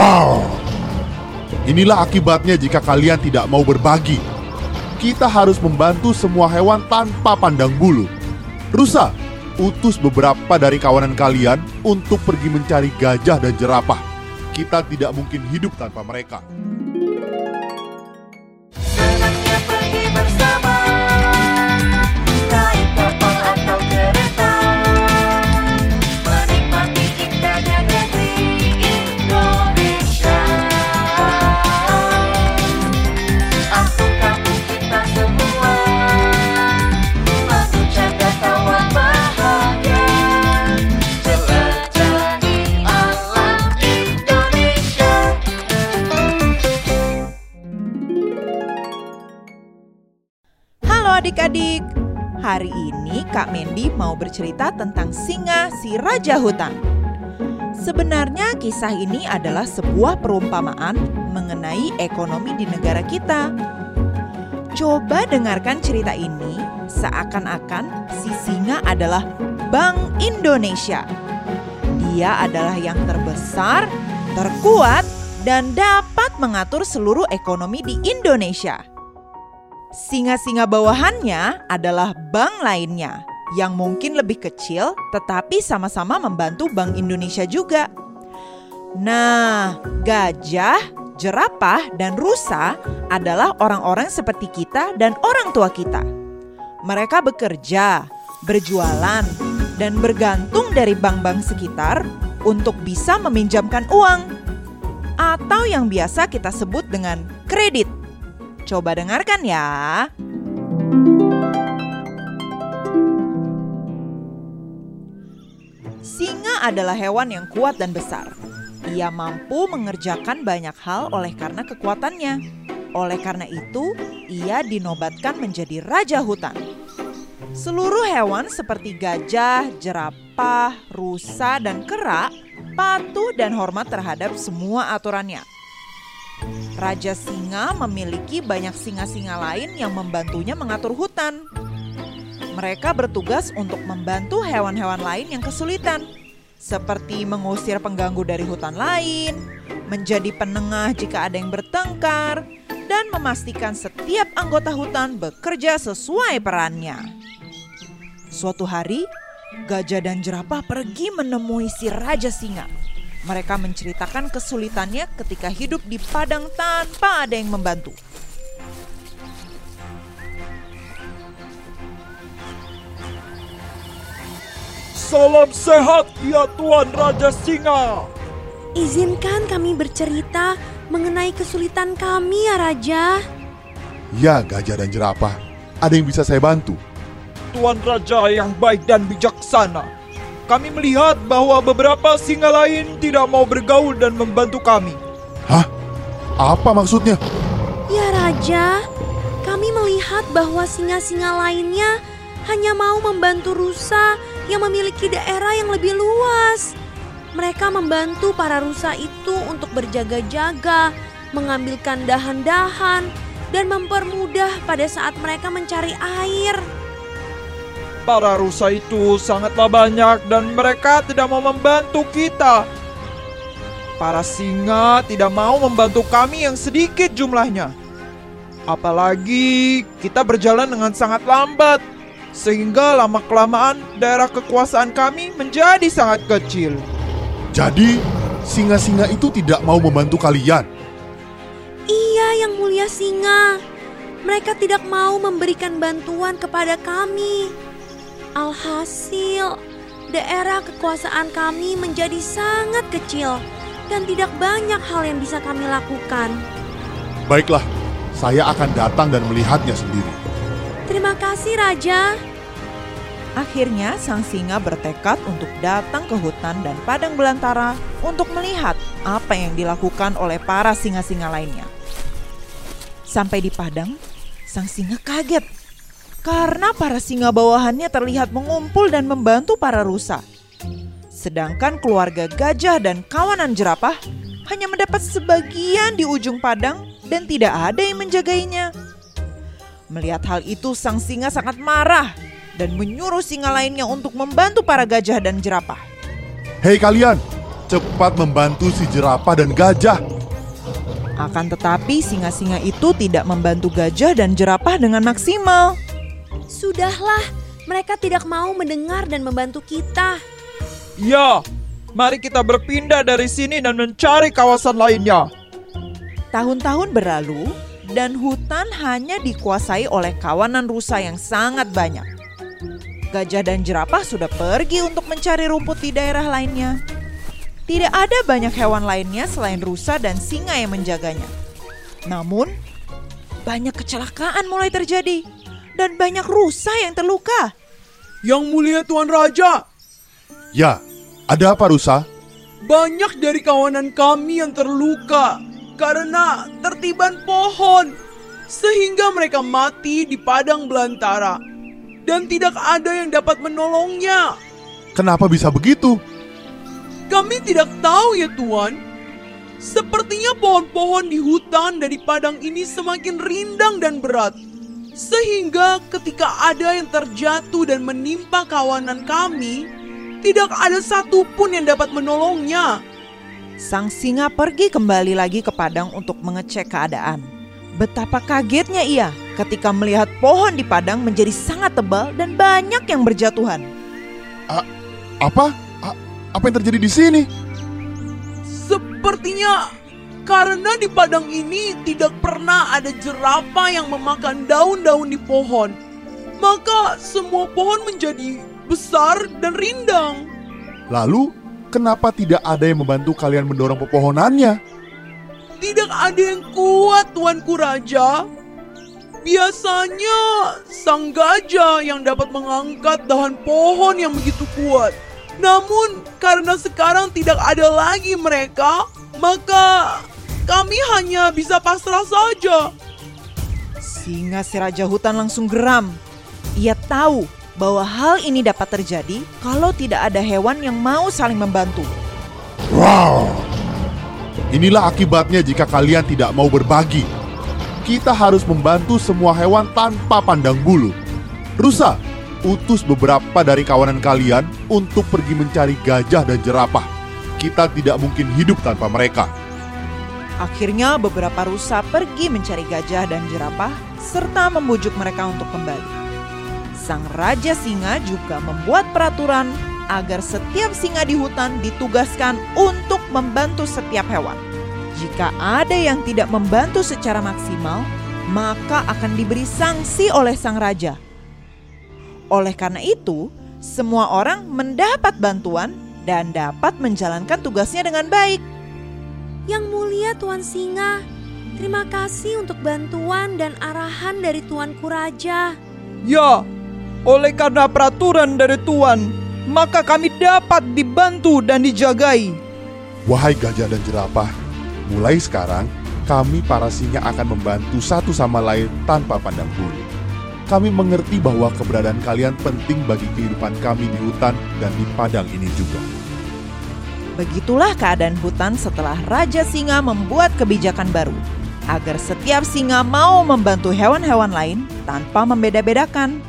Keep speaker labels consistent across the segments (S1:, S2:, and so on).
S1: Wow. Inilah akibatnya jika kalian tidak mau berbagi. Kita harus membantu semua hewan tanpa pandang bulu. Rusa, utus beberapa dari kawanan kalian untuk pergi mencari gajah dan jerapah. Kita tidak mungkin hidup tanpa mereka.
S2: Adik-adik, hari ini Kak Mendi mau bercerita tentang singa si Raja Hutan. Sebenarnya kisah ini adalah sebuah perumpamaan mengenai ekonomi di negara kita. Coba dengarkan cerita ini seakan-akan si singa adalah Bank Indonesia. Dia adalah yang terbesar, terkuat, dan dapat mengatur seluruh ekonomi di Indonesia. Singa-singa bawahannya adalah bank lainnya yang mungkin lebih kecil tetapi sama-sama membantu Bank Indonesia juga. Nah, gajah, jerapah, dan rusa adalah orang-orang seperti kita dan orang tua kita. Mereka bekerja, berjualan, dan bergantung dari bank-bank sekitar untuk bisa meminjamkan uang atau yang biasa kita sebut dengan kredit. Coba dengarkan ya. Singa adalah hewan yang kuat dan besar. Ia mampu mengerjakan banyak hal oleh karena kekuatannya. Oleh karena itu, ia dinobatkan menjadi raja hutan. Seluruh hewan seperti gajah, jerapah, rusa, dan kera patuh dan hormat terhadap semua aturannya. Raja singa memiliki banyak singa-singa lain yang membantunya mengatur hutan. Mereka bertugas untuk membantu hewan-hewan lain yang kesulitan, seperti mengusir pengganggu dari hutan lain, menjadi penengah jika ada yang bertengkar, dan memastikan setiap anggota hutan bekerja sesuai perannya. Suatu hari, gajah dan jerapah pergi menemui si raja singa. Mereka menceritakan kesulitannya ketika hidup di padang tanpa ada yang membantu.
S3: Salam sehat ya Tuan Raja Singa.
S4: Izinkan kami bercerita mengenai kesulitan kami ya Raja.
S1: Ya, gajah dan jerapah. Ada yang bisa saya bantu?
S3: Tuan Raja yang baik dan bijaksana. Kami melihat bahwa beberapa singa lain tidak mau bergaul dan membantu kami.
S1: Hah? Apa maksudnya?
S4: Ya Raja, kami melihat bahwa singa-singa lainnya hanya mau membantu rusa yang memiliki daerah yang lebih luas. Mereka membantu para rusa itu untuk berjaga-jaga, mengambilkan dahan-dahan, dan mempermudah pada saat mereka mencari air.
S3: Para rusa itu sangatlah banyak dan mereka tidak mau membantu kita. Para singa tidak mau membantu kami yang sedikit jumlahnya. Apalagi kita berjalan dengan sangat lambat. Sehingga lama-kelamaan daerah kekuasaan kami menjadi sangat kecil.
S1: Jadi, singa-singa itu tidak mau membantu kalian.
S4: Iya, yang mulia singa. Mereka tidak mau memberikan bantuan kepada kami. Alhasil, daerah kekuasaan kami menjadi sangat kecil dan tidak banyak hal yang bisa kami lakukan.
S1: Baiklah, saya akan datang dan melihatnya sendiri.
S4: Terima kasih, Raja.
S2: Akhirnya sang singa bertekad untuk datang ke hutan dan padang belantara untuk melihat apa yang dilakukan oleh para singa-singa lainnya. Sampai di padang, sang singa kaget karena para singa bawahannya terlihat mengumpul dan membantu para rusa. Sedangkan keluarga gajah dan kawanan jerapah hanya mendapat sebagian di ujung padang dan tidak ada yang menjagainya. Melihat hal itu, sang singa sangat marah dan menyuruh singa lainnya untuk membantu para gajah dan jerapah.
S1: Hei kalian, cepat membantu si jerapah dan gajah.
S2: Akan tetapi singa-singa itu tidak membantu gajah dan jerapah dengan maksimal.
S4: Sudahlah, mereka tidak mau mendengar dan membantu kita.
S3: Ya, mari kita berpindah dari sini dan mencari kawasan lainnya.
S2: Tahun-tahun berlalu dan hutan hanya dikuasai oleh kawanan rusa yang sangat banyak. Gajah dan jerapah sudah pergi untuk mencari rumput di daerah lainnya. Tidak ada banyak hewan lainnya selain rusa dan singa yang menjaganya. Namun, banyak kecelakaan mulai terjadi dan banyak rusa yang terluka.
S5: Yang mulia Tuan Raja,
S1: Ya, ada apa rusa?
S5: banyak dari kawanan kami yang terluka karena tertiban pohon. Sehingga mereka mati di padang belantara. Dan tidak ada yang dapat menolongnya.
S1: Kenapa bisa begitu?
S5: Kami tidak tahu ya Tuan. Sepertinya pohon-pohon di hutan dari padang ini semakin rindang dan berat. Sehingga ketika ada yang terjatuh dan menimpa kawanan kami, tidak ada satupun yang dapat menolongnya.
S2: Sang singa pergi kembali lagi ke padang untuk mengecek keadaan. Betapa kagetnya ia ketika melihat pohon di padang menjadi sangat tebal dan banyak yang berjatuhan.
S1: Apa? A- apa yang terjadi di sini?
S5: Sepertinya karena di padang ini tidak pernah ada jerapah yang memakan daun-daun di pohon, maka semua pohon menjadi besar dan rindang.
S1: Lalu, kenapa tidak ada yang membantu kalian mendorong pepohonannya?
S5: Tidak ada yang kuat, Tuanku Raja. Biasanya sang gajah yang dapat mengangkat dahan pohon yang begitu kuat. Namun karena sekarang tidak ada lagi mereka, maka kami hanya bisa pasrah saja.
S2: Singa si raja hutan langsung geram. Ia tahu bahwa hal ini dapat terjadi kalau tidak ada hewan yang mau saling membantu.
S1: Wow! Inilah akibatnya jika kalian tidak mau berbagi. Kita harus membantu semua hewan tanpa pandang bulu. Rusa, utus beberapa dari kawanan kalian untuk pergi mencari gajah dan jerapah. Kita tidak mungkin hidup tanpa mereka.
S2: Akhirnya beberapa rusa pergi mencari gajah dan jerapah serta membujuk mereka untuk kembali. Sang raja singa juga membuat peraturan agar setiap singa di hutan ditugaskan untuk membantu setiap hewan. Jika ada yang tidak membantu secara maksimal, maka akan diberi sanksi oleh sang raja. Oleh karena itu, semua orang mendapat bantuan dan dapat menjalankan tugasnya dengan baik.
S4: Yang mulia Tuan Singa, terima kasih untuk bantuan dan arahan dari Tuanku Raja.
S3: Ya, oleh karena peraturan dari Tuan, maka kami dapat dibantu dan dijagai.
S1: Wahai gajah dan jerapah, mulai sekarang kami para singa akan membantu satu sama lain tanpa pandang bulu. Kami mengerti bahwa keberadaan kalian penting bagi kehidupan kami di hutan dan di padang ini juga.
S2: Begitulah keadaan hutan setelah Raja Singa membuat kebijakan baru agar setiap singa mau membantu hewan-hewan lain tanpa membeda-bedakan.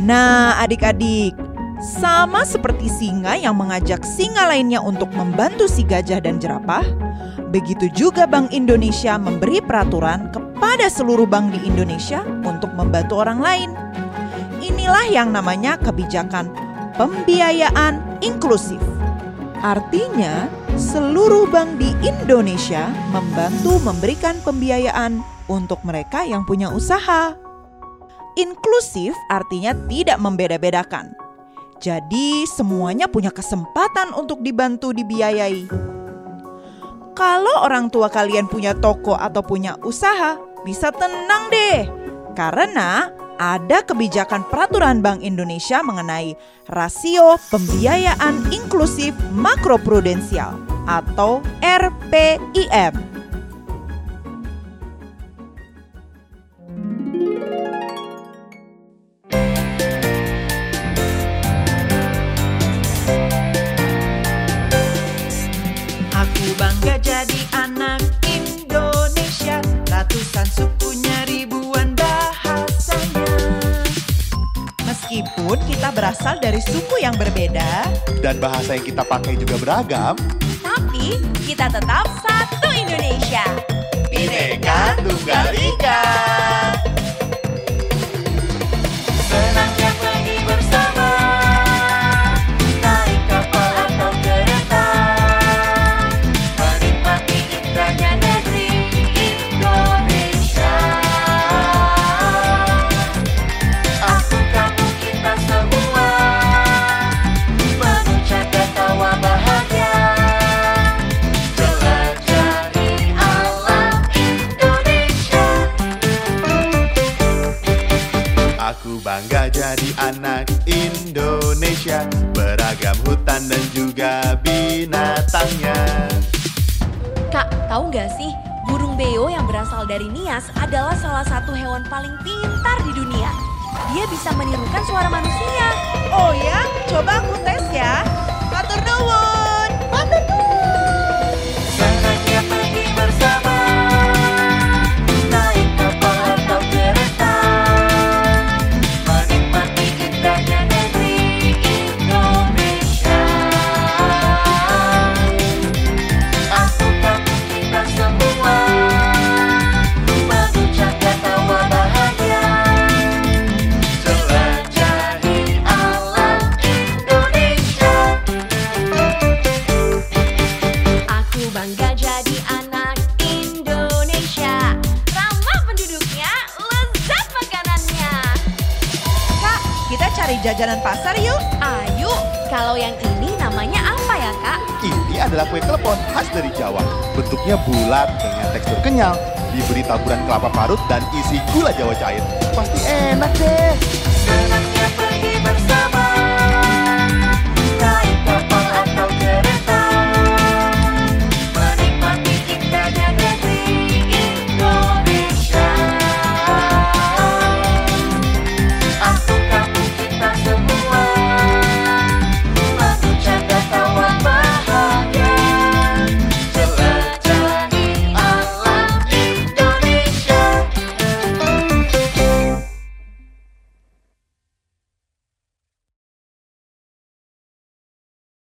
S2: Nah, adik-adik, sama seperti singa yang mengajak singa lainnya untuk membantu si gajah dan jerapah, begitu juga Bank Indonesia memberi peraturan kepada seluruh bank di Indonesia untuk membantu orang lain. Inilah yang namanya kebijakan pembiayaan inklusif. Artinya, seluruh bank di Indonesia membantu memberikan pembiayaan untuk mereka yang punya usaha. Inklusif artinya tidak membeda-bedakan. Jadi, semuanya punya kesempatan untuk dibantu dibiayai. Kalau orang tua kalian punya toko atau punya usaha, bisa tenang deh. Karena ada kebijakan peraturan Bank Indonesia mengenai rasio pembiayaan inklusif makroprudensial atau RPIM. Berasal dari suku yang berbeda,
S1: Dan bahasa yang kita pakai juga beragam.
S4: Tapi kita tetap satu Indonesia.
S1: Bhinneka Tunggal Ika. Hutan dan juga binatangnya
S4: Kak, tahu nggak sih? Burung beo yang berasal dari Nias adalah salah satu hewan paling pintar di dunia. Dia bisa menirukan suara manusia.
S2: oh ya, coba aku tes ya. Matur nuwun.
S4: Kalau yang ini namanya apa ya kak?
S1: Ini adalah kue klepon khas dari Jawa. Bentuknya bulat dengan tekstur kenyal Diberi taburan kelapa parut dan isi gula jawa cair. Pasti enak deh